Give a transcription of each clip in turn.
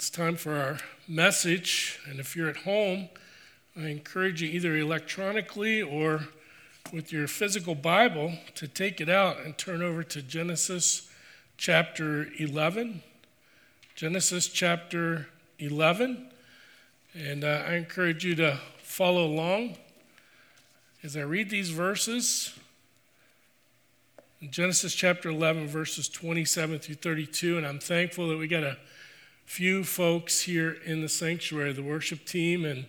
it's time for our message. And if you're at home, I encourage you either electronically or with your physical Bible to take it out and turn over to Genesis chapter 11. Genesis chapter 11. And uh, I encourage you to follow along as I read these verses. In Genesis chapter 11, verses 27 through 32. And I'm thankful that we got a few folks here in the sanctuary, the worship team, and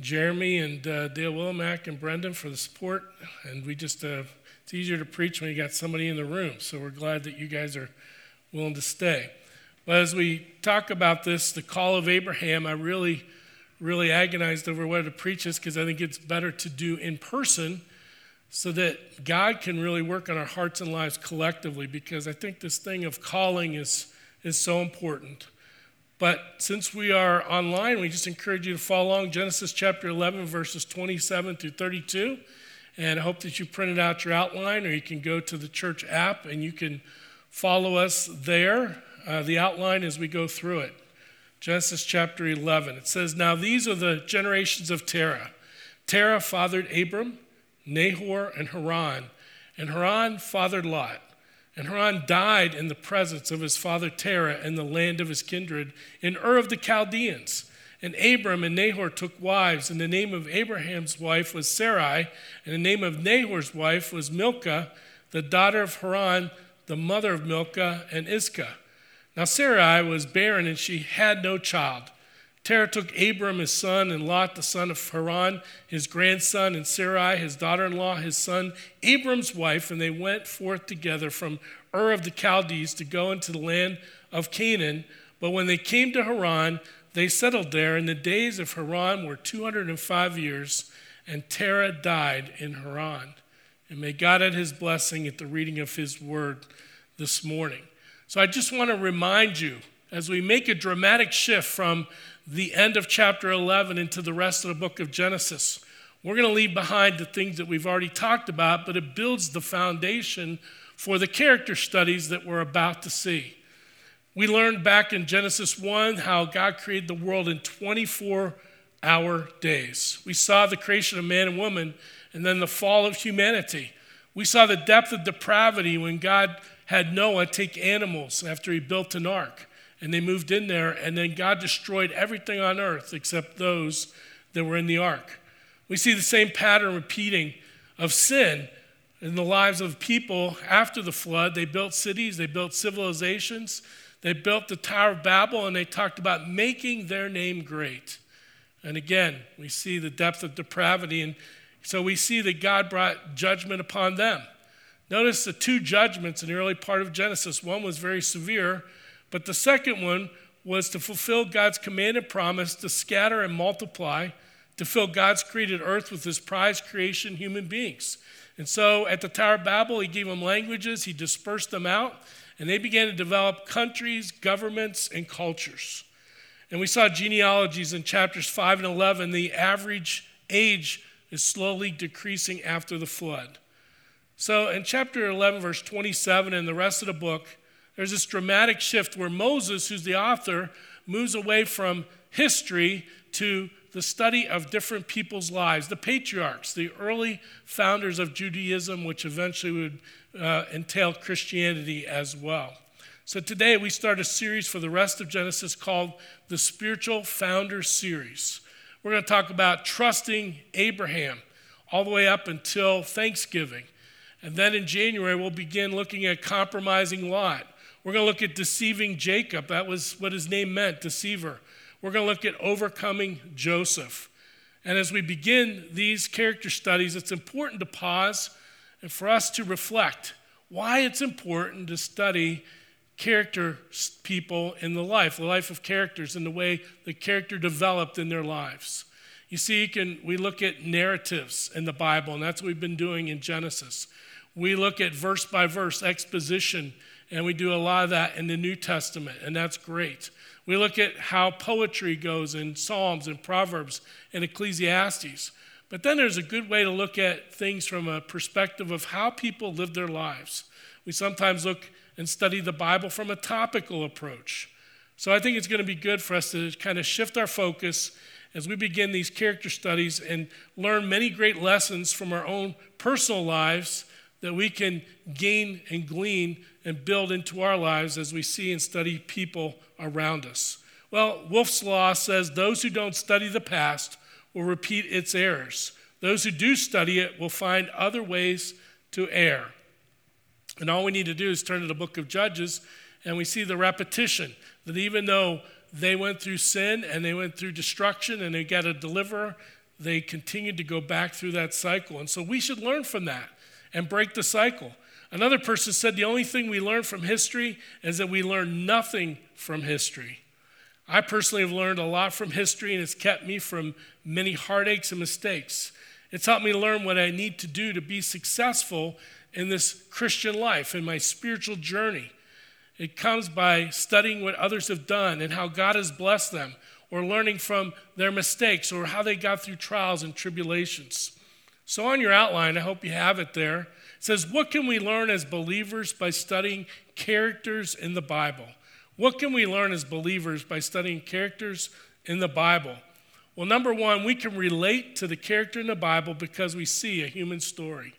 Jeremy and uh, Dale Willimack and Brendan for the support. And we just, uh, it's easier to preach when you got somebody in the room. So we're glad that you guys are willing to stay. But as we talk about this, the call of Abraham, I really, really agonized over whether to preach this because I think it's better to do in person so that God can really work on our hearts and lives collectively because I think this thing of calling is, is so important. But since we are online, we just encourage you to follow along Genesis chapter 11, verses 27 through 32. And I hope that you printed out your outline, or you can go to the church app and you can follow us there, uh, the outline as we go through it. Genesis chapter 11. It says, Now these are the generations of Terah. Terah fathered Abram, Nahor, and Haran. And Haran fathered Lot. And Haran died in the presence of his father Terah in the land of his kindred in Ur of the Chaldeans. And Abram and Nahor took wives, and the name of Abraham's wife was Sarai, and the name of Nahor's wife was Milcah, the daughter of Haran, the mother of Milcah and Iscah. Now Sarai was barren, and she had no child. Terah took Abram his son, and Lot the son of Haran, his grandson, and Sarai his daughter in law, his son Abram's wife, and they went forth together from Ur of the Chaldees to go into the land of Canaan. But when they came to Haran, they settled there, and the days of Haran were 205 years, and Terah died in Haran. And may God add his blessing at the reading of his word this morning. So I just want to remind you as we make a dramatic shift from the end of chapter 11 into the rest of the book of Genesis. We're going to leave behind the things that we've already talked about, but it builds the foundation for the character studies that we're about to see. We learned back in Genesis 1 how God created the world in 24 hour days. We saw the creation of man and woman and then the fall of humanity. We saw the depth of depravity when God had Noah take animals after he built an ark and they moved in there, and then God destroyed everything on earth except those that were in the ark. We see the same pattern repeating of sin in the lives of people after the flood. They built cities, they built civilizations, they built the Tower of Babel, and they talked about making their name great. And again, we see the depth of depravity, and so we see that God brought judgment upon them. Notice the two judgments in the early part of Genesis. One was very severe, but the second one was to fulfill God's command and promise to scatter and multiply, to fill God's created earth with his prized creation, human beings. And so at the Tower of Babel, he gave them languages, he dispersed them out, and they began to develop countries, governments, and cultures. And we saw genealogies in chapters 5 and 11. The average age is slowly decreasing after the flood. So in chapter 11, verse 27, and the rest of the book, there's this dramatic shift where Moses, who's the author, moves away from history to the study of different people's lives, the patriarchs, the early founders of Judaism, which eventually would uh, entail Christianity as well. So today we start a series for the rest of Genesis called the Spiritual Founders Series. We're going to talk about trusting Abraham all the way up until Thanksgiving. And then in January, we'll begin looking at compromising Lot. We're going to look at deceiving Jacob. That was what his name meant, deceiver. We're going to look at overcoming Joseph. And as we begin these character studies, it's important to pause and for us to reflect why it's important to study character people in the life, the life of characters, and the way the character developed in their lives. You see, you can, we look at narratives in the Bible, and that's what we've been doing in Genesis. We look at verse by verse exposition and we do a lot of that in the New Testament, and that's great. We look at how poetry goes in Psalms and Proverbs and Ecclesiastes. But then there's a good way to look at things from a perspective of how people live their lives. We sometimes look and study the Bible from a topical approach. So I think it's going to be good for us to kind of shift our focus as we begin these character studies and learn many great lessons from our own personal lives that we can gain and glean and build into our lives as we see and study people around us. Well, Wolf's Law says those who don't study the past will repeat its errors. Those who do study it will find other ways to err. And all we need to do is turn to the book of Judges, and we see the repetition that even though they went through sin and they went through destruction and they got a deliverer, they continued to go back through that cycle. And so we should learn from that and break the cycle. Another person said the only thing we learn from history is that we learn nothing from history. I personally have learned a lot from history, and it's kept me from many heartaches and mistakes. It's helped me learn what I need to do to be successful in this Christian life, in my spiritual journey. It comes by studying what others have done and how God has blessed them, or learning from their mistakes, or how they got through trials and tribulations. So, on your outline, I hope you have it there. Says, What can we learn as believers by studying characters in the Bible? What can we learn as believers by studying characters in the Bible? Well, number one, we can relate to the character in the Bible because we see a human story.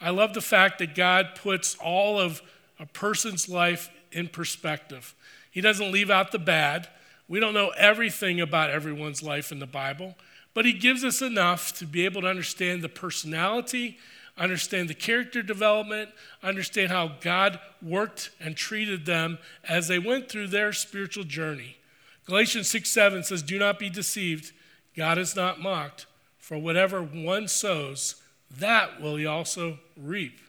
I love the fact that God puts all of a person's life in perspective. He doesn't leave out the bad. We don't know everything about everyone's life in the Bible, but He gives us enough to be able to understand the personality understand the character development, understand how God worked and treated them as they went through their spiritual journey. Galatians 6 7 says, Do not be deceived. God is not mocked. For whatever one sows, that will he also reap.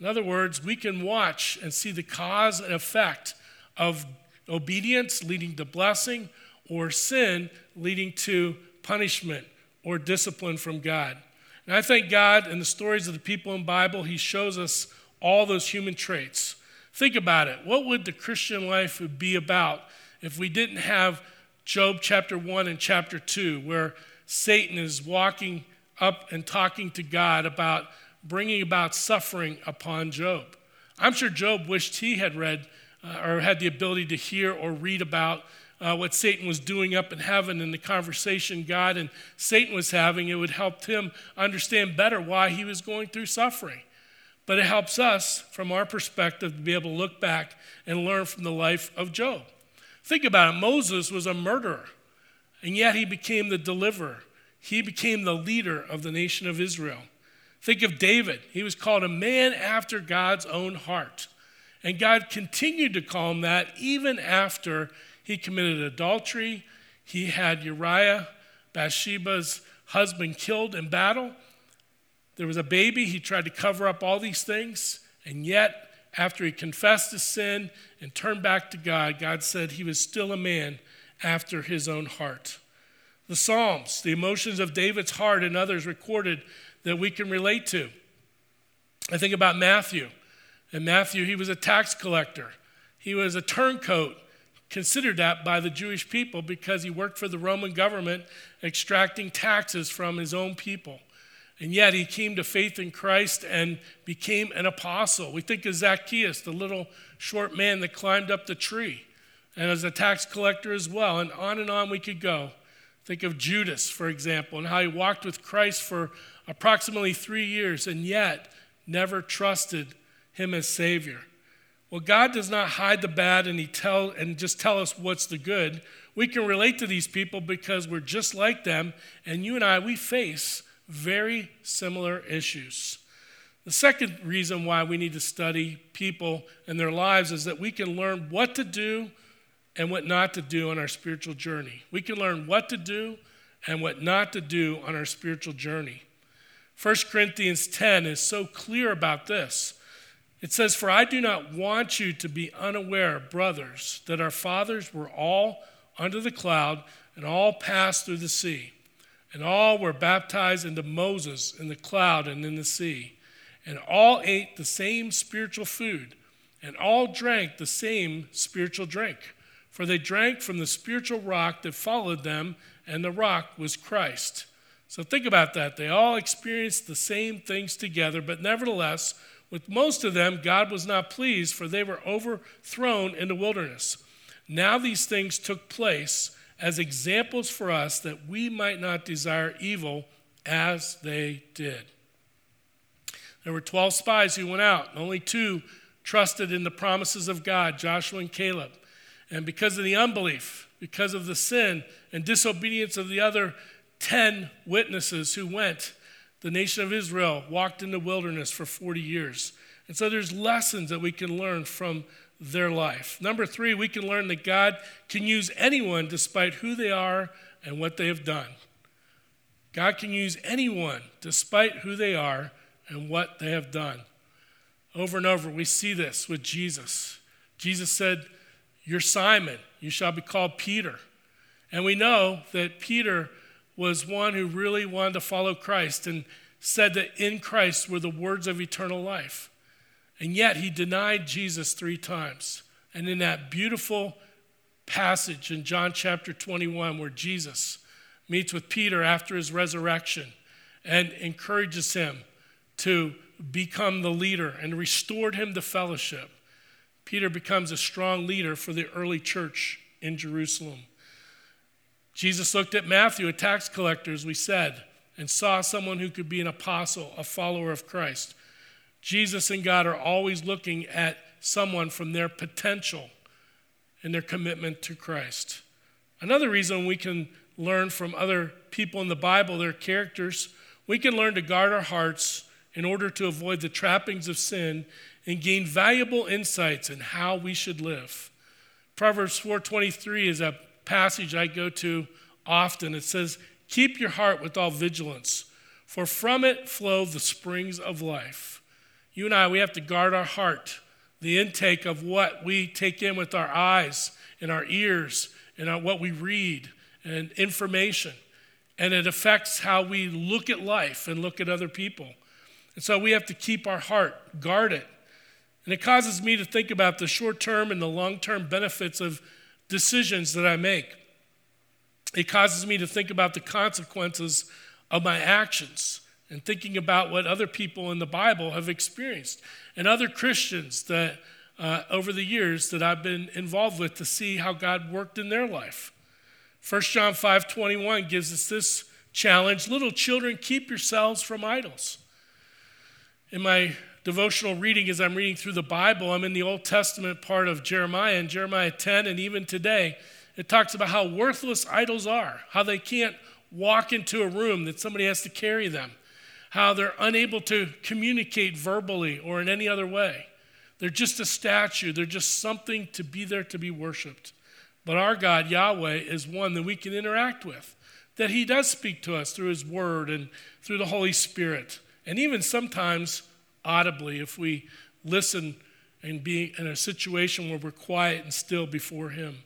In other words, we can watch and see the cause and effect of obedience leading to blessing or sin leading to punishment or discipline from God. And I thank God in the stories of the people in the Bible, He shows us all those human traits. Think about it. What would the Christian life be about if we didn't have Job chapter 1 and chapter 2, where Satan is walking up and talking to God about bringing about suffering upon Job? I'm sure Job wished he had read uh, or had the ability to hear or read about uh, what Satan was doing up in heaven and the conversation God and Satan was having, it would help him understand better why he was going through suffering. But it helps us, from our perspective, to be able to look back and learn from the life of Job. Think about it Moses was a murderer, and yet he became the deliverer. He became the leader of the nation of Israel. Think of David. He was called a man after God's own heart. And God continued to call him that even after he committed adultery. He had Uriah, Bathsheba's husband, killed in battle. There was a baby. He tried to cover up all these things. And yet, after he confessed his sin and turned back to God, God said he was still a man after his own heart. The Psalms, the emotions of David's heart and others recorded that we can relate to. I think about Matthew. And Matthew, he was a tax collector, he was a turncoat considered that by the Jewish people because he worked for the Roman government, extracting taxes from his own people. And yet he came to faith in Christ and became an apostle. We think of Zacchaeus, the little short man that climbed up the tree, and as a tax collector as well. And on and on we could go. Think of Judas, for example, and how he walked with Christ for approximately three years and yet never trusted him as Savior. Well, God does not hide the bad and he tell and just tell us what's the good. We can relate to these people because we're just like them and you and I we face very similar issues. The second reason why we need to study people and their lives is that we can learn what to do and what not to do on our spiritual journey. We can learn what to do and what not to do on our spiritual journey. 1 Corinthians 10 is so clear about this. It says, For I do not want you to be unaware, brothers, that our fathers were all under the cloud and all passed through the sea. And all were baptized into Moses in the cloud and in the sea. And all ate the same spiritual food, and all drank the same spiritual drink. For they drank from the spiritual rock that followed them, and the rock was Christ. So think about that. They all experienced the same things together, but nevertheless, with most of them, God was not pleased, for they were overthrown in the wilderness. Now these things took place as examples for us that we might not desire evil as they did. There were 12 spies who went out, and only two trusted in the promises of God Joshua and Caleb. And because of the unbelief, because of the sin and disobedience of the other 10 witnesses who went, the nation of Israel walked in the wilderness for 40 years. And so there's lessons that we can learn from their life. Number three, we can learn that God can use anyone despite who they are and what they have done. God can use anyone despite who they are and what they have done. Over and over, we see this with Jesus. Jesus said, You're Simon, you shall be called Peter. And we know that Peter was one who really wanted to follow Christ and said that in Christ were the words of eternal life. And yet he denied Jesus three times. And in that beautiful passage in John chapter 21, where Jesus meets with Peter after his resurrection and encourages him to become the leader and restored him to fellowship, Peter becomes a strong leader for the early church in Jerusalem. Jesus looked at Matthew, a tax collector, as we said, and saw someone who could be an apostle, a follower of Christ. Jesus and God are always looking at someone from their potential and their commitment to Christ. Another reason we can learn from other people in the Bible, their characters, we can learn to guard our hearts in order to avoid the trappings of sin and gain valuable insights in how we should live. Proverbs 4:23 is a passage I go to often. It says, "Keep your heart with all vigilance, for from it flow the springs of life." You and I, we have to guard our heart, the intake of what we take in with our eyes and our ears and what we read and information. And it affects how we look at life and look at other people. And so we have to keep our heart, guard it. And it causes me to think about the short term and the long term benefits of decisions that I make. It causes me to think about the consequences of my actions and thinking about what other people in the Bible have experienced and other Christians that uh, over the years that I've been involved with to see how God worked in their life. 1 John 5 21 gives us this challenge Little children, keep yourselves from idols. In my devotional reading, as I'm reading through the Bible, I'm in the Old Testament part of Jeremiah, and Jeremiah 10, and even today, it talks about how worthless idols are, how they can't walk into a room, that somebody has to carry them how they're unable to communicate verbally or in any other way. They're just a statue, they're just something to be there to be worshiped. But our God, Yahweh, is one that we can interact with, that He does speak to us through His Word and through the Holy Spirit, and even sometimes audibly if we listen and be in a situation where we're quiet and still before Him.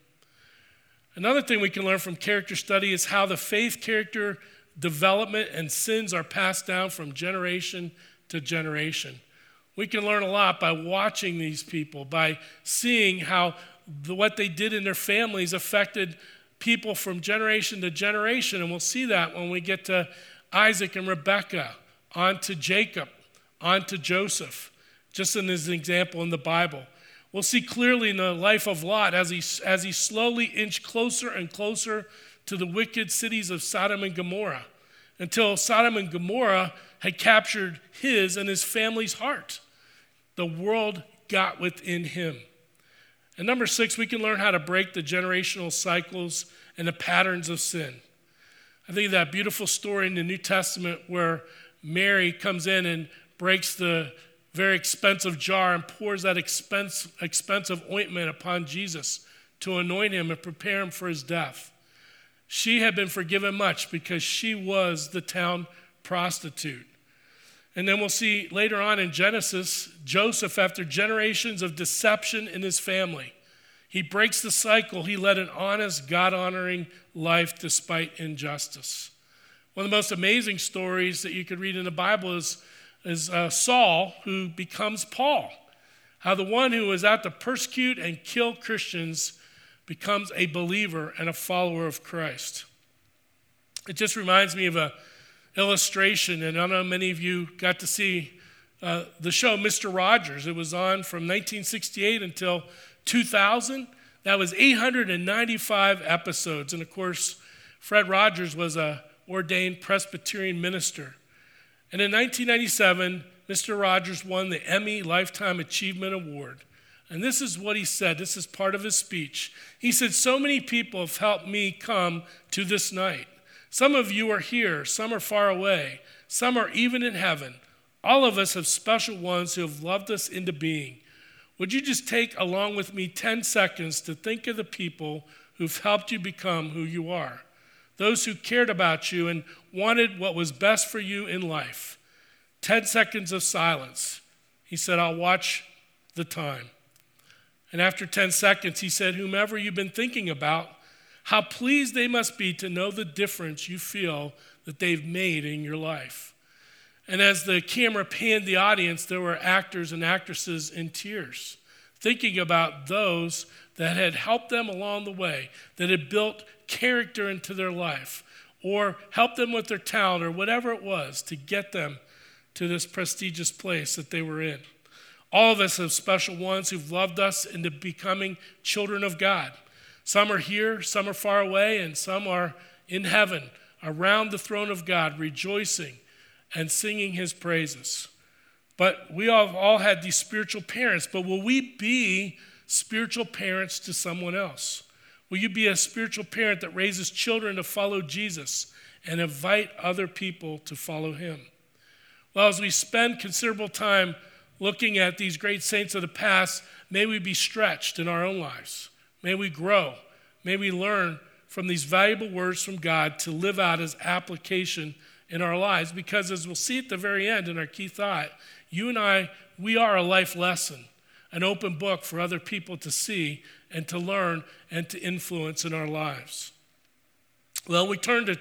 Another thing we can learn from character study is how the faith character development and sins are passed down from generation to generation. We can learn a lot by watching these people, by seeing how the, what they did in their families affected people from generation to generation. And we'll see that when we get to Isaac and Rebekah, on to Jacob, on to Joseph, just as an example in the Bible. We'll see clearly in the life of Lot as he, as he slowly inched closer and closer to the wicked cities of Sodom and Gomorrah until Sodom and Gomorrah had captured his and his family's heart. The world got within him. And number six, we can learn how to break the generational cycles and the patterns of sin. I think that beautiful story in the New Testament where Mary comes in and breaks the very expensive jar and pours that expense, expensive ointment upon Jesus to anoint him and prepare him for his death. She had been forgiven much because she was the town prostitute. And then we'll see later on in Genesis, Joseph, after generations of deception in his family, he breaks the cycle. He led an honest, God honoring life despite injustice. One of the most amazing stories that you could read in the Bible is, is uh, Saul, who becomes Paul. How the one who was out to persecute and kill Christians becomes a believer and a follower of Christ. It just reminds me of a illustration, and I know many of you got to see uh, the show Mr. Rogers. It was on from 1968 until 2000. That was 895 episodes. And of course, Fred Rogers was a ordained Presbyterian minister. And in 1997, Mr. Rogers won the Emmy Lifetime Achievement Award. And this is what he said. This is part of his speech. He said, So many people have helped me come to this night. Some of you are here, some are far away, some are even in heaven. All of us have special ones who have loved us into being. Would you just take along with me 10 seconds to think of the people who've helped you become who you are? Those who cared about you and wanted what was best for you in life. 10 seconds of silence. He said, I'll watch the time. And after 10 seconds, he said, Whomever you've been thinking about, how pleased they must be to know the difference you feel that they've made in your life. And as the camera panned the audience, there were actors and actresses in tears, thinking about those that had helped them along the way, that had built character into their life, or help them with their talent, or whatever it was to get them to this prestigious place that they were in. All of us have special ones who've loved us into becoming children of God. Some are here, some are far away, and some are in heaven around the throne of God, rejoicing and singing his praises. But we have all had these spiritual parents, but will we be spiritual parents to someone else? Will you be a spiritual parent that raises children to follow Jesus and invite other people to follow him? Well, as we spend considerable time looking at these great saints of the past, may we be stretched in our own lives. May we grow. May we learn from these valuable words from God to live out as application in our lives. Because as we'll see at the very end in our key thought, you and I, we are a life lesson, an open book for other people to see and to learn and to influence in our lives. Well, we turn to,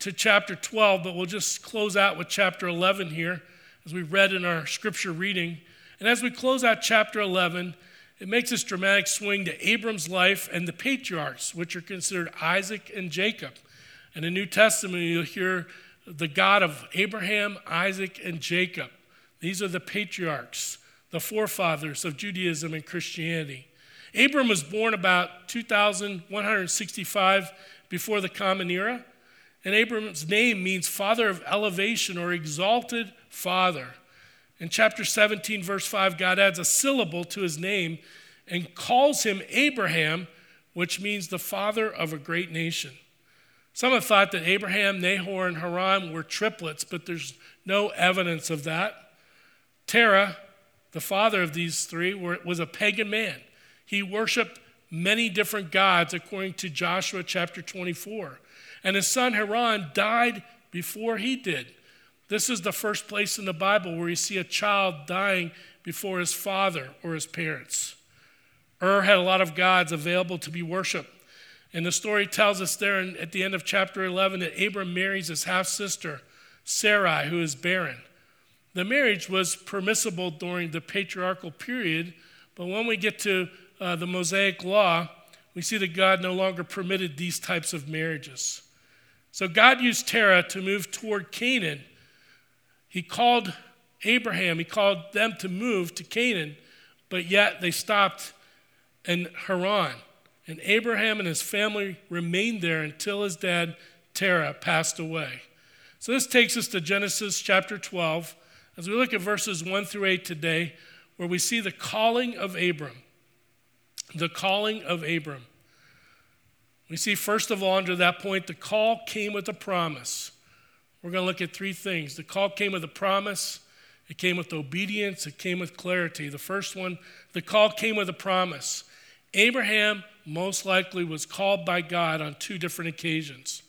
to chapter 12, but we'll just close out with chapter 11 here as we read in our scripture reading. And as we close out chapter 11, it makes this dramatic swing to Abram's life and the patriarchs, which are considered Isaac and Jacob. In the New Testament, you'll hear the God of Abraham, Isaac, and Jacob. These are the patriarchs, the forefathers of Judaism and Christianity. Abram was born about 2165 before the Common Era, and Abram's name means father of elevation or exalted Father. In chapter 17, verse 5, God adds a syllable to his name and calls him Abraham, which means the father of a great nation. Some have thought that Abraham, Nahor, and Haran were triplets, but there's no evidence of that. Terah, the father of these three, was a pagan man. He worshiped many different gods, according to Joshua chapter 24. And his son Haran died before he did. This is the first place in the Bible where you see a child dying before his father or his parents. Ur had a lot of gods available to be worshiped. And the story tells us there in, at the end of chapter 11 that Abram marries his half sister, Sarai, who is barren. The marriage was permissible during the patriarchal period, but when we get to uh, the Mosaic law, we see that God no longer permitted these types of marriages. So God used Terah to move toward Canaan he called Abraham, he called them to move to Canaan, but yet they stopped in Haran. And Abraham and his family remained there until his dad, Terah, passed away. So this takes us to Genesis chapter 12, as we look at verses 1 through 8 today, where we see the calling of Abram. The calling of Abram. We see, first of all, under that point, the call came with a promise. We're going to look at three things. The call came with a promise, it came with obedience, it came with clarity. The first one, the call came with a promise. Abraham most likely was called by God on two different occasions.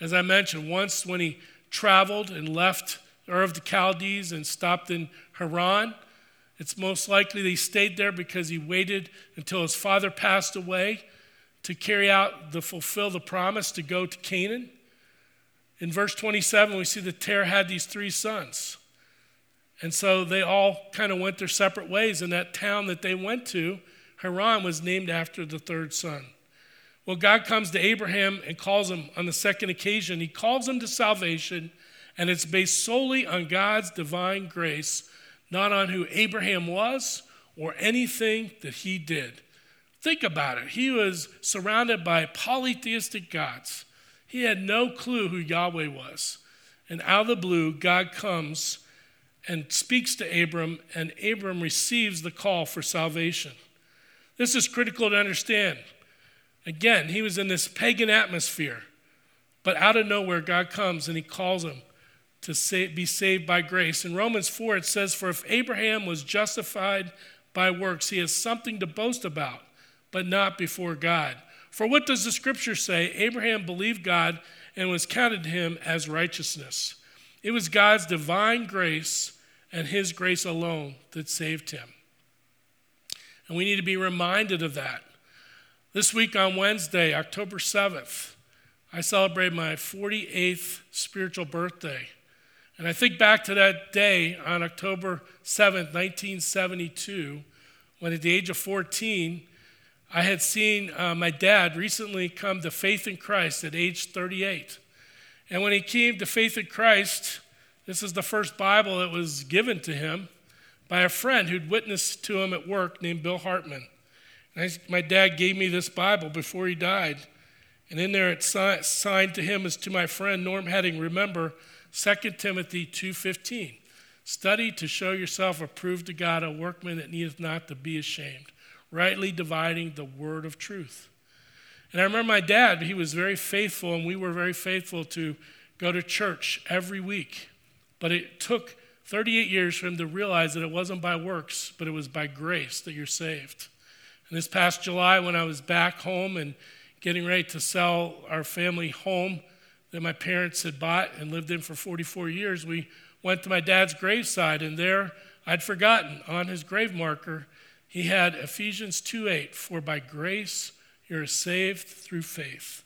As I mentioned, once when he traveled and left Ur of the Chaldees and stopped in Haran, it's most likely that he stayed there because he waited until his father passed away to carry out the fulfill the promise to go to Canaan. In verse 27, we see that Terah had these three sons. And so they all kind of went their separate ways. And that town that they went to, Haran, was named after the third son. Well, God comes to Abraham and calls him on the second occasion. He calls him to salvation, and it's based solely on God's divine grace, not on who Abraham was or anything that he did. Think about it. He was surrounded by polytheistic gods. He had no clue who Yahweh was. And out of the blue, God comes and speaks to Abram, and Abram receives the call for salvation. This is critical to understand. Again, he was in this pagan atmosphere, but out of nowhere, God comes and he calls him to be saved by grace. In Romans 4, it says, For if Abraham was justified by works, he has something to boast about, but not before God. For what does the scripture say? Abraham believed God and was counted to him as righteousness. It was God's divine grace and his grace alone that saved him. And we need to be reminded of that. This week on Wednesday, October 7th, I celebrate my 48th spiritual birthday. And I think back to that day on October 7th, 1972, when at the age of 14, I had seen uh, my dad recently come to faith in Christ at age 38. And when he came to faith in Christ, this is the first Bible that was given to him by a friend who'd witnessed to him at work named Bill Hartman. I, my dad gave me this Bible before he died. And in there si- signed to him as to my friend Norm Heading. Remember 2 Timothy 2.15. Study to show yourself approved to God, a workman that needeth not to be ashamed rightly dividing the word of truth. And I remember my dad, he was very faithful, and we were very faithful to go to church every week. But it took 38 years for him to realize that it wasn't by works, but it was by grace that you're saved. And this past July, when I was back home and getting ready to sell our family home that my parents had bought and lived in for 44 years, we went to my dad's graveside, and there I'd forgotten on his grave marker he had Ephesians 2:8, for by grace you're saved through faith.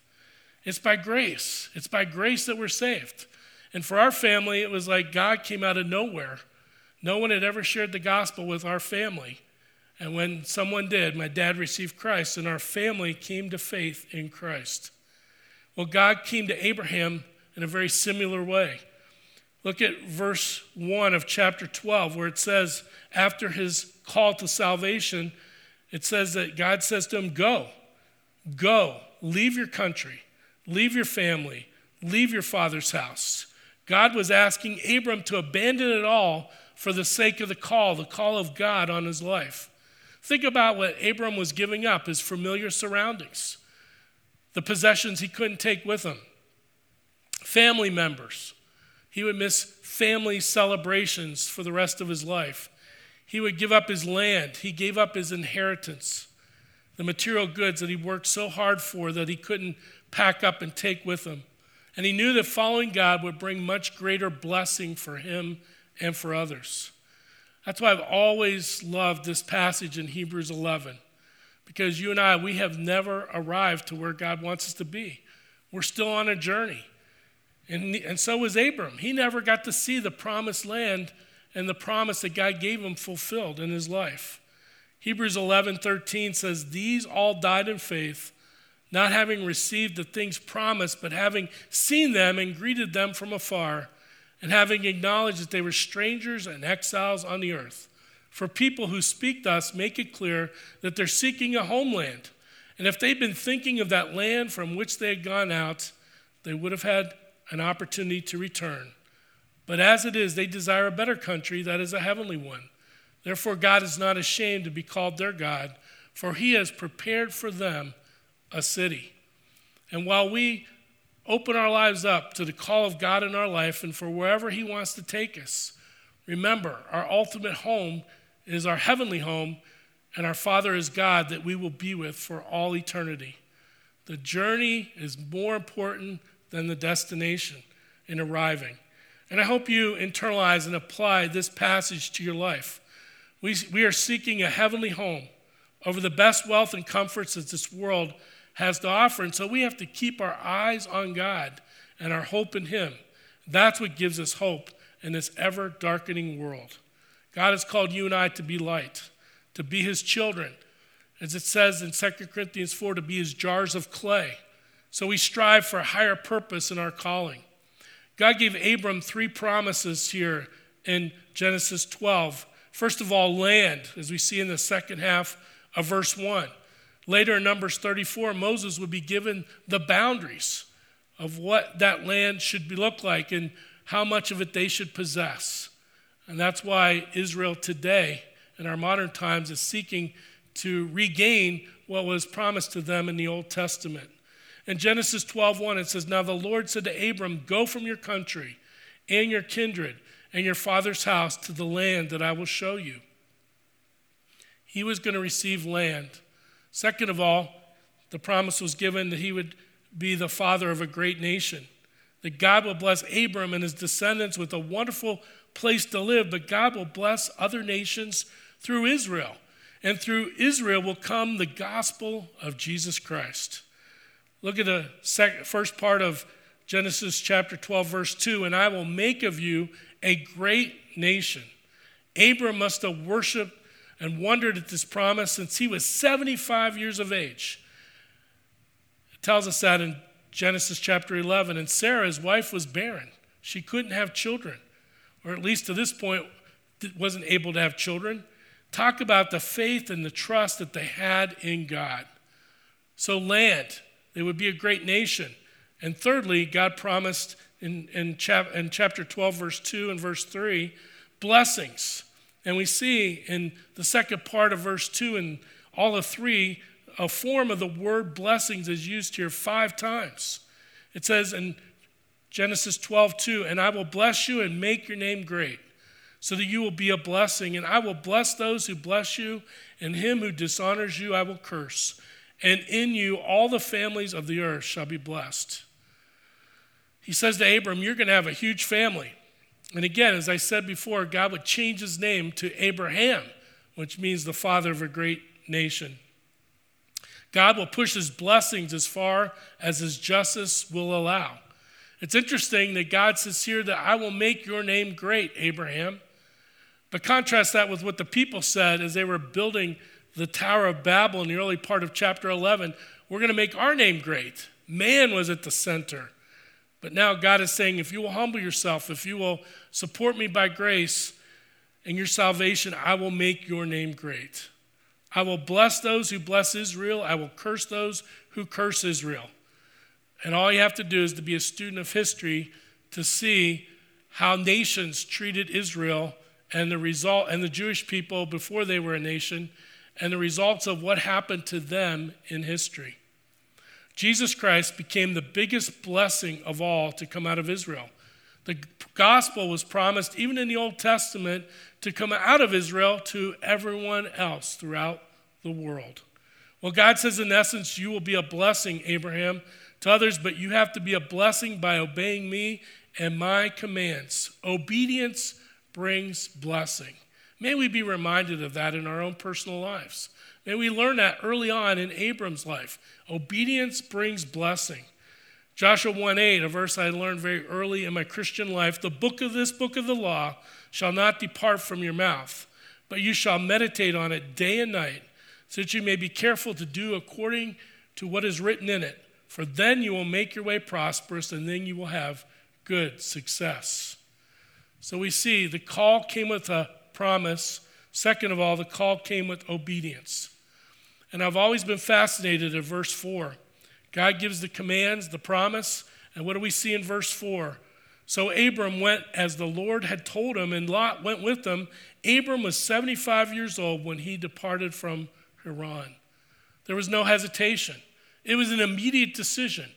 It's by grace. It's by grace that we're saved. And for our family, it was like God came out of nowhere. No one had ever shared the gospel with our family. And when someone did, my dad received Christ, and our family came to faith in Christ. Well, God came to Abraham in a very similar way. Look at verse 1 of chapter 12, where it says, after his call to salvation, it says that God says to him, Go, go, leave your country, leave your family, leave your father's house. God was asking Abram to abandon it all for the sake of the call, the call of God on his life. Think about what Abram was giving up his familiar surroundings, the possessions he couldn't take with him, family members, he would miss family celebrations for the rest of his life. He would give up his land. He gave up his inheritance, the material goods that he worked so hard for that he couldn't pack up and take with him. And he knew that following God would bring much greater blessing for him and for others. That's why I've always loved this passage in Hebrews 11, because you and I, we have never arrived to where God wants us to be. We're still on a journey. And, and so was Abram. He never got to see the promised land and the promise that God gave him fulfilled in his life. Hebrews 11 13 says, These all died in faith, not having received the things promised, but having seen them and greeted them from afar, and having acknowledged that they were strangers and exiles on the earth. For people who speak thus make it clear that they're seeking a homeland. And if they'd been thinking of that land from which they had gone out, they would have had an opportunity to return. But as it is, they desire a better country that is a heavenly one. Therefore, God is not ashamed to be called their God, for he has prepared for them a city. And while we open our lives up to the call of God in our life and for wherever he wants to take us, remember our ultimate home is our heavenly home, and our Father is God that we will be with for all eternity. The journey is more important than the destination in arriving. And I hope you internalize and apply this passage to your life. We, we are seeking a heavenly home over the best wealth and comforts that this world has to offer. And so we have to keep our eyes on God and our hope in Him. That's what gives us hope in this ever darkening world. God has called you and I to be light, to be His children. As it says in 2 Corinthians 4, to be His jars of clay. So we strive for a higher purpose in our calling. God gave Abram three promises here in Genesis 12. First of all, land, as we see in the second half of verse 1. Later in Numbers 34, Moses would be given the boundaries of what that land should be, look like and how much of it they should possess. And that's why Israel today, in our modern times, is seeking to regain what was promised to them in the Old Testament. In Genesis 12:1 it says, "Now the Lord said to Abram, Go from your country and your kindred and your father's house to the land that I will show you." He was going to receive land. Second of all, the promise was given that he would be the father of a great nation. That God would bless Abram and his descendants with a wonderful place to live, but God will bless other nations through Israel. And through Israel will come the gospel of Jesus Christ. Look at the second, first part of Genesis chapter 12, verse 2 And I will make of you a great nation. Abram must have worshiped and wondered at this promise since he was 75 years of age. It tells us that in Genesis chapter 11. And Sarah, his wife, was barren. She couldn't have children, or at least to this point, wasn't able to have children. Talk about the faith and the trust that they had in God. So, land, they would be a great nation. And thirdly, God promised in, in, chap, in chapter 12, verse 2 and verse 3, blessings. And we see in the second part of verse 2 and all of 3, a form of the word blessings is used here five times. It says in Genesis 12, 2, and I will bless you and make your name great so that you will be a blessing. And I will bless those who bless you, and him who dishonors you I will curse. And in you all the families of the earth shall be blessed. He says to Abram, You're going to have a huge family. And again, as I said before, God would change his name to Abraham, which means the father of a great nation. God will push his blessings as far as his justice will allow. It's interesting that God says here that I will make your name great, Abraham. But contrast that with what the people said as they were building the Tower of Babel in the early part of chapter 11. We're going to make our name great. Man was at the center. But now God is saying, if you will humble yourself, if you will support me by grace and your salvation, I will make your name great. I will bless those who bless Israel. I will curse those who curse Israel. And all you have to do is to be a student of history to see how nations treated Israel and the result and the Jewish people before they were a nation and the results of what happened to them in history. Jesus Christ became the biggest blessing of all to come out of Israel. The gospel was promised, even in the Old Testament, to come out of Israel to everyone else throughout the world. Well, God says, in essence, you will be a blessing, Abraham, to others, but you have to be a blessing by obeying me and my commands. Obedience brings blessing. May we be reminded of that in our own personal lives. May we learn that early on in Abram's life. Obedience brings blessing. Joshua 1 8, a verse I learned very early in my Christian life the book of this book of the law shall not depart from your mouth, but you shall meditate on it day and night, so that you may be careful to do according to what is written in it. For then you will make your way prosperous, and then you will have good success. So we see the call came with a promise. Second of all, the call came with obedience. And I've always been fascinated at verse 4. God gives the commands, the promise, and what do we see in verse 4? So Abram went as the Lord had told him, and Lot went with him. Abram was 75 years old when he departed from Haran. There was no hesitation, it was an immediate decision.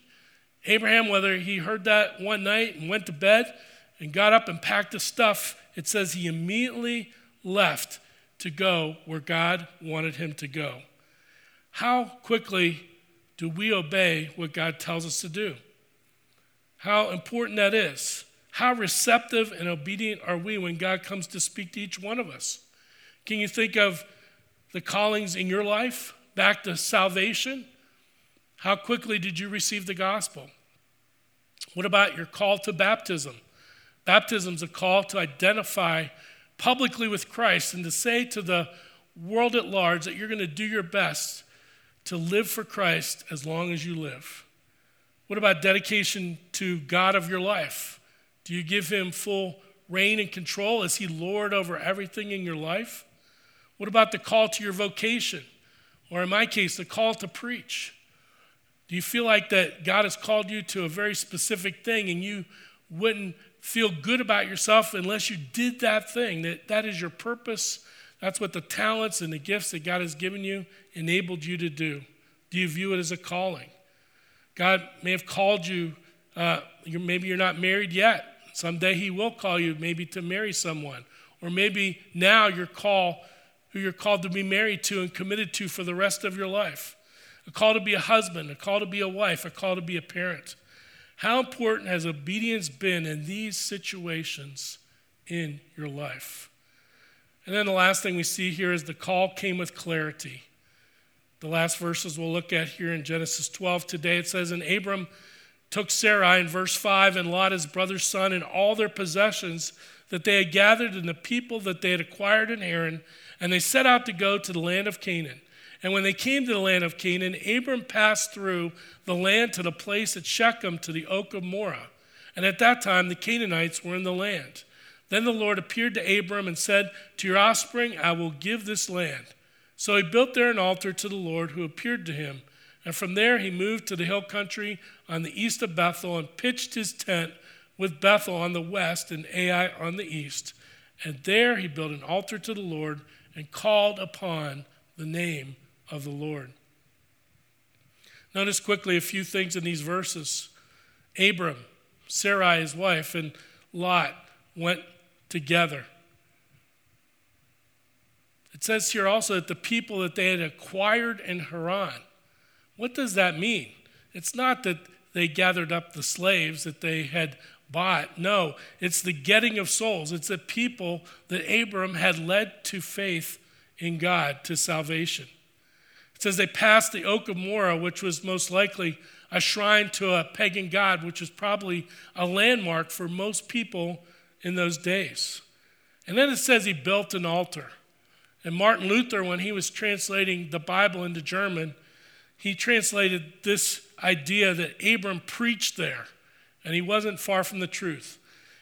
Abraham, whether he heard that one night and went to bed, and got up and packed his stuff, it says he immediately left to go where God wanted him to go. How quickly do we obey what God tells us to do? How important that is. How receptive and obedient are we when God comes to speak to each one of us? Can you think of the callings in your life back to salvation? How quickly did you receive the gospel? What about your call to baptism? Baptism is a call to identify publicly with Christ and to say to the world at large that you're going to do your best to live for Christ as long as you live. What about dedication to God of your life? Do you give him full reign and control? Is he Lord over everything in your life? What about the call to your vocation? Or in my case, the call to preach. Do you feel like that God has called you to a very specific thing and you wouldn't feel good about yourself unless you did that thing? That that is your purpose. That's what the talents and the gifts that God has given you enabled you to do. Do you view it as a calling? God may have called you, uh, you're, maybe you're not married yet. Someday He will call you maybe to marry someone. Or maybe now you're called, who you're called to be married to and committed to for the rest of your life a call to be a husband, a call to be a wife, a call to be a parent. How important has obedience been in these situations in your life? And then the last thing we see here is the call came with clarity. The last verses we'll look at here in Genesis 12 today, it says, And Abram took Sarai in verse 5 and Lot, his brother's son, and all their possessions that they had gathered and the people that they had acquired in Haran, and they set out to go to the land of Canaan. And when they came to the land of Canaan, Abram passed through the land to the place at Shechem to the oak of Moreh. And at that time, the Canaanites were in the land. Then the Lord appeared to Abram and said, To your offspring I will give this land. So he built there an altar to the Lord who appeared to him. And from there he moved to the hill country on the east of Bethel and pitched his tent with Bethel on the west and Ai on the east. And there he built an altar to the Lord and called upon the name of the Lord. Notice quickly a few things in these verses. Abram, Sarai, his wife, and Lot went together. It says here also that the people that they had acquired in Haran. What does that mean? It's not that they gathered up the slaves that they had bought. No, it's the getting of souls. It's the people that Abram had led to faith in God, to salvation. It says they passed the Oak of Moreh, which was most likely a shrine to a pagan god, which was probably a landmark for most people in those days. And then it says he built an altar. And Martin Luther, when he was translating the Bible into German, he translated this idea that Abram preached there, and he wasn't far from the truth.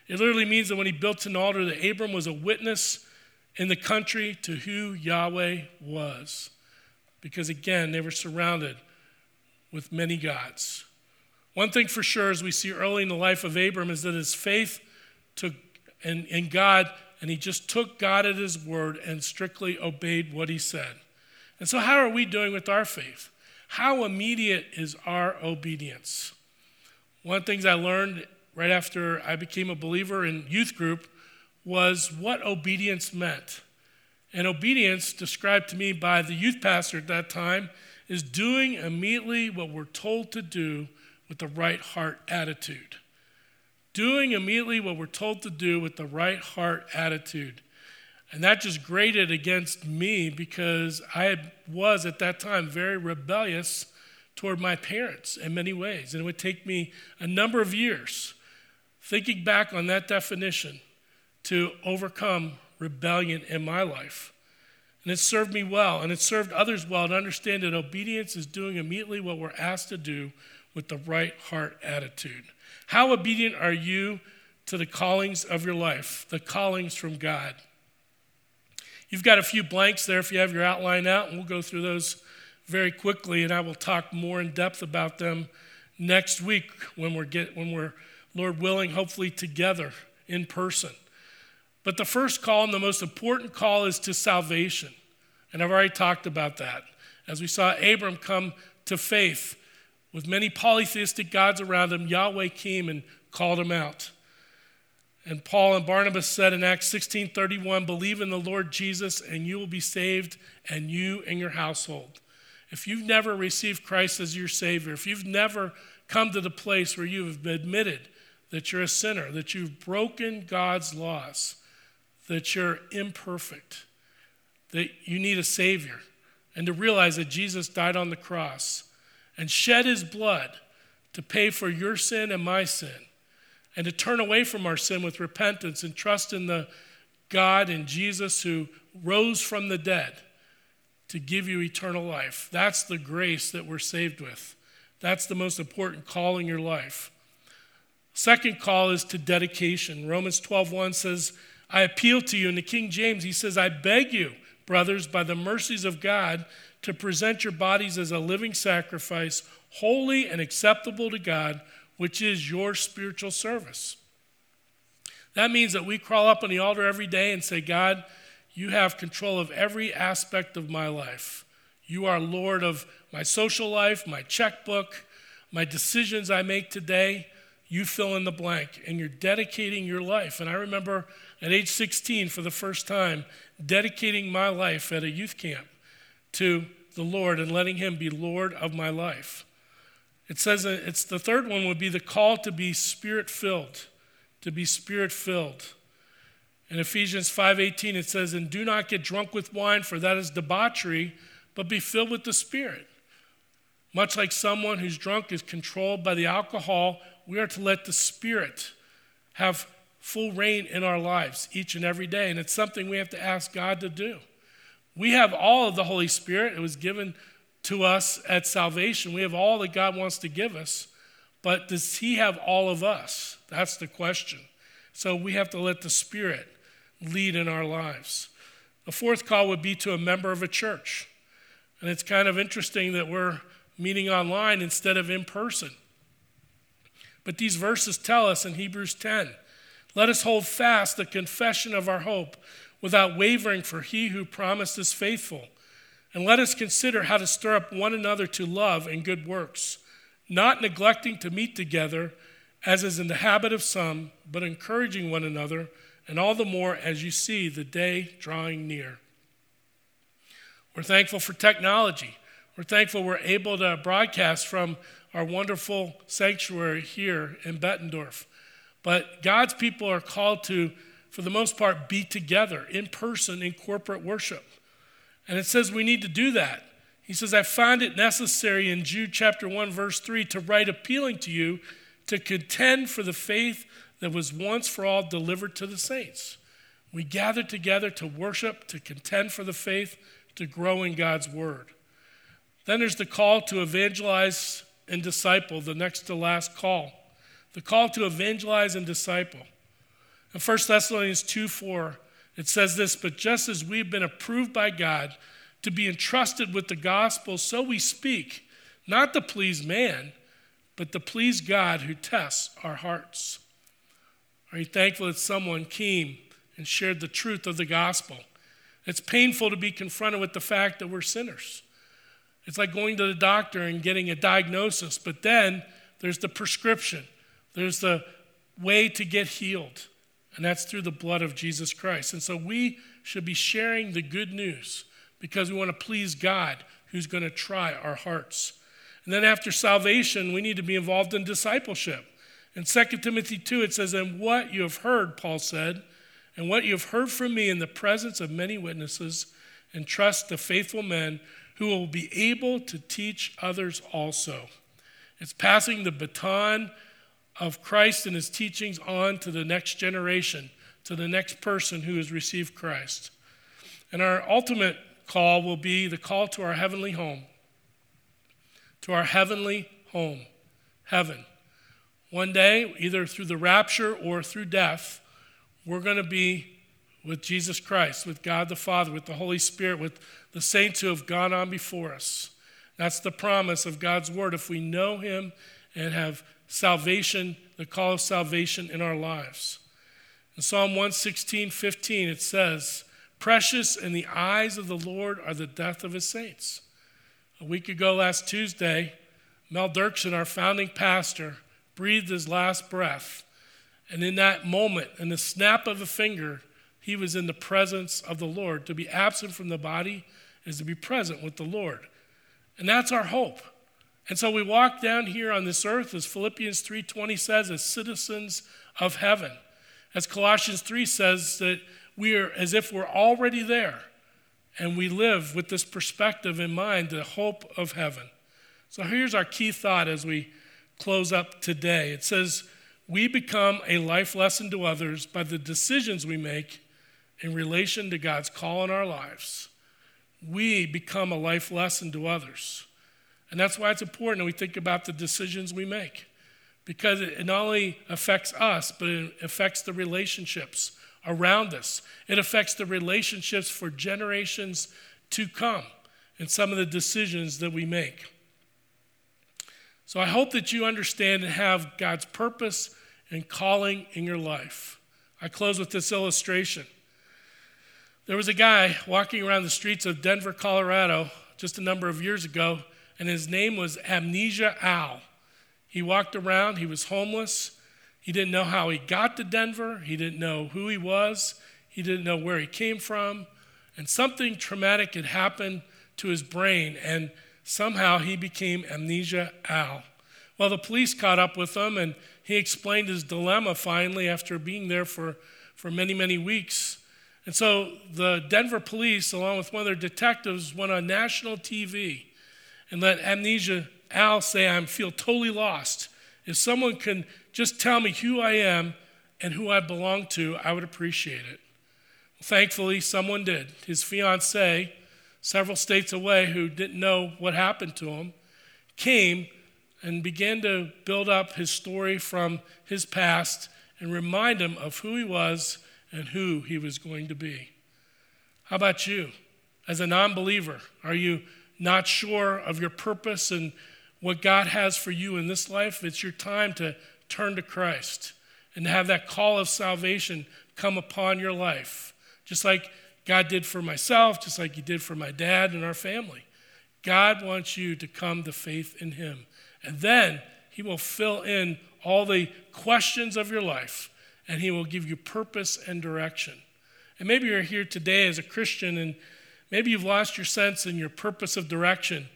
It literally means that when he built an altar, that Abram was a witness in the country to who Yahweh was because again, they were surrounded with many gods. One thing for sure, as we see early in the life of Abram, is that his faith took in, in God, and he just took God at his word and strictly obeyed what he said. And so, how are we doing with our faith? How immediate is our obedience? One of the things I learned right after I became a believer in youth group was what obedience meant. And obedience, described to me by the youth pastor at that time, is doing immediately what we're told to do with the right heart attitude. Doing immediately what we're told to do with the right heart attitude. And that just grated against me because I was at that time very rebellious toward my parents in many ways. And it would take me a number of years thinking back on that definition to overcome rebellion in my life. And it served me well, and it served others well to understand that obedience is doing immediately what we're asked to do with the right heart attitude. How obedient are you to the callings of your life, the callings from God? You've got a few blanks there if you have your outline out, and we'll go through those very quickly, and I will talk more in depth about them next week when we're, get, when we're Lord willing, hopefully together in person. But the first call and the most important call is to salvation. And I've already talked about that. As we saw Abram come to faith with many polytheistic gods around him, Yahweh came and called him out. And Paul and Barnabas said in Acts 16:31, "Believe in the Lord Jesus and you will be saved and you and your household." If you've never received Christ as your savior, if you've never come to the place where you have admitted that you're a sinner, that you've broken God's laws, that you're imperfect, that you need a Savior, and to realize that Jesus died on the cross and shed his blood to pay for your sin and my sin, and to turn away from our sin with repentance and trust in the God and Jesus who rose from the dead to give you eternal life. That's the grace that we're saved with. That's the most important call in your life. Second call is to dedication. Romans 12:1 says, I appeal to you. In the King James, he says, I beg you, brothers, by the mercies of God, to present your bodies as a living sacrifice, holy and acceptable to God, which is your spiritual service. That means that we crawl up on the altar every day and say, God, you have control of every aspect of my life. You are Lord of my social life, my checkbook, my decisions I make today. You fill in the blank, and you're dedicating your life. And I remember at age 16, for the first time, dedicating my life at a youth camp to the Lord and letting Him be Lord of my life. It says it's the third one would be the call to be spirit filled, to be spirit filled. In Ephesians 5:18 it says, "And do not get drunk with wine, for that is debauchery, but be filled with the Spirit." Much like someone who's drunk is controlled by the alcohol, we are to let the Spirit have full reign in our lives each and every day. And it's something we have to ask God to do. We have all of the Holy Spirit. It was given to us at salvation. We have all that God wants to give us. But does He have all of us? That's the question. So we have to let the Spirit lead in our lives. The fourth call would be to a member of a church. And it's kind of interesting that we're meeting online instead of in person. But these verses tell us in Hebrews 10 let us hold fast the confession of our hope without wavering, for he who promised is faithful. And let us consider how to stir up one another to love and good works, not neglecting to meet together, as is in the habit of some, but encouraging one another, and all the more as you see the day drawing near. We're thankful for technology. We're thankful we're able to broadcast from our wonderful sanctuary here in Bettendorf. But God's people are called to, for the most part, be together in person in corporate worship. And it says we need to do that. He says, I find it necessary in Jude chapter 1, verse 3, to write appealing to you to contend for the faith that was once for all delivered to the saints. We gather together to worship, to contend for the faith, to grow in God's word. Then there's the call to evangelize and disciple, the next to last call. The call to evangelize and disciple. In 1 Thessalonians 2 4, it says this But just as we've been approved by God to be entrusted with the gospel, so we speak, not to please man, but to please God who tests our hearts. Are you thankful that someone came and shared the truth of the gospel? It's painful to be confronted with the fact that we're sinners. It's like going to the doctor and getting a diagnosis, but then there's the prescription, there's the way to get healed, and that's through the blood of Jesus Christ. And so we should be sharing the good news because we want to please God who's going to try our hearts. And then after salvation, we need to be involved in discipleship. In 2 Timothy 2, it says, And what you have heard, Paul said, and what you have heard from me in the presence of many witnesses, entrust to faithful men who will be able to teach others also. It's passing the baton of Christ and his teachings on to the next generation, to the next person who has received Christ. And our ultimate call will be the call to our heavenly home, to our heavenly home, heaven. One day, either through the rapture or through death, we're going to be with Jesus Christ, with God the Father, with the Holy Spirit, with the saints who have gone on before us. That's the promise of God's word. If we know Him and have salvation, the call of salvation in our lives. In Psalm 116, 15, it says, Precious in the eyes of the Lord are the death of his saints. A week ago, last Tuesday, Mel Dirksen, our founding pastor, breathed his last breath. And in that moment, in the snap of a finger, he was in the presence of the Lord. To be absent from the body is to be present with the Lord. And that's our hope. And so we walk down here on this earth, as Philippians 3:20 says, as citizens of heaven. As Colossians 3 says that we are as if we're already there. And we live with this perspective in mind, the hope of heaven. So here's our key thought as we close up today. It says, We become a life lesson to others by the decisions we make in relation to God's call in our lives we become a life lesson to others. And that's why it's important that we think about the decisions we make. Because it not only affects us, but it affects the relationships around us. It affects the relationships for generations to come. in some of the decisions that we make. So I hope that you understand and have God's purpose and calling in your life. I close with this illustration. There was a guy walking around the streets of Denver, Colorado, just a number of years ago, and his name was Amnesia Al. He walked around, he was homeless. He didn't know how he got to Denver, he didn't know who he was, he didn't know where he came from, and something traumatic had happened to his brain, and somehow he became Amnesia Al. Well, the police caught up with him, and he explained his dilemma finally after being there for, for many, many weeks. And so the Denver police, along with one of their detectives, went on national TV and let Amnesia Al say, I feel totally lost. If someone can just tell me who I am and who I belong to, I would appreciate it. Thankfully, someone did. His fiancee, several states away, who didn't know what happened to him, came and began to build up his story from his past and remind him of who he was and who he was going to be. How about you? As a non believer, are you not sure of your purpose and what God has for you in this life? It's your time to turn to Christ and have that call of salvation come upon your life, just like God did for myself, just like He did for my dad and our family. God wants you to come to faith in Him. And then He will fill in all the questions of your life and He will give you purpose and direction. And maybe you're here today as a Christian and maybe you've lost your sense and your purpose of direction.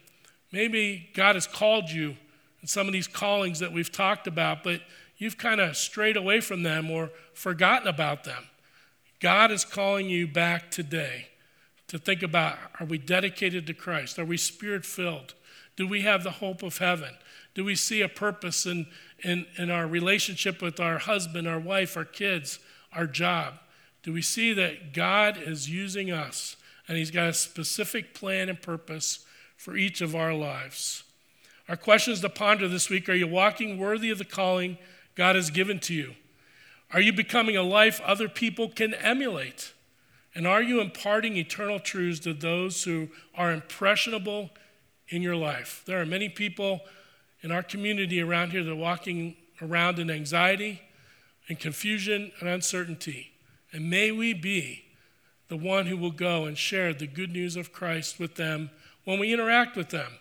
Maybe God has called you in some of these callings that we've talked about, but you've kind of strayed away from them or forgotten about them. God is calling you back today to think about are we dedicated to Christ? Are we spirit filled? Do we have the hope of heaven? Do we see a purpose in, in, in our relationship with our husband, our wife, our kids, our job? Do we see that God is using us and He's got a specific plan and purpose for each of our lives? Our questions to ponder this week are you walking worthy of the calling God has given to you? Are you becoming a life other people can emulate? And are you imparting eternal truths to those who are impressionable in your life? There are many people in our community around here that are walking around in anxiety and confusion and uncertainty. And may we be the one who will go and share the good news of Christ with them when we interact with them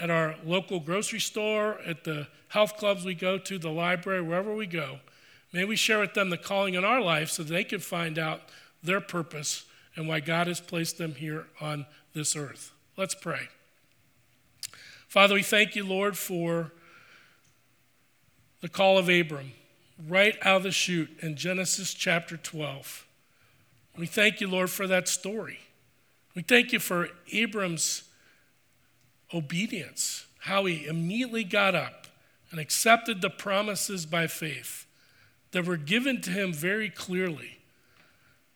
at our local grocery store, at the health clubs we go to, the library, wherever we go. May we share with them the calling in our life so they can find out their purpose and why God has placed them here on this earth. Let's pray. Father, we thank you, Lord, for the call of Abram right out of the chute in Genesis chapter 12. We thank you, Lord, for that story. We thank you for Abram's obedience, how he immediately got up and accepted the promises by faith that were given to him very clearly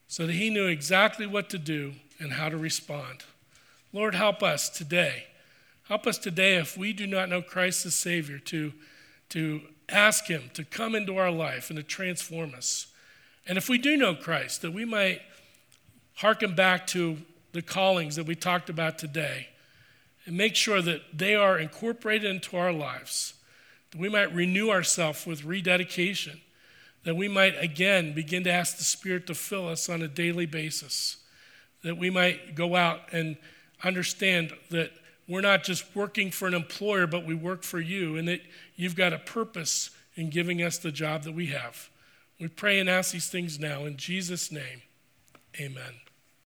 so that he knew exactly what to do and how to respond. Lord, help us today Help us today, if we do not know Christ as Savior, to, to ask Him to come into our life and to transform us. And if we do know Christ, that we might hearken back to the callings that we talked about today and make sure that they are incorporated into our lives, that we might renew ourselves with rededication, that we might again begin to ask the Spirit to fill us on a daily basis, that we might go out and understand that we're not just working for an employer, but we work for you, and that you've got a purpose in giving us the job that we have. We pray and ask these things now in Jesus' name. Amen.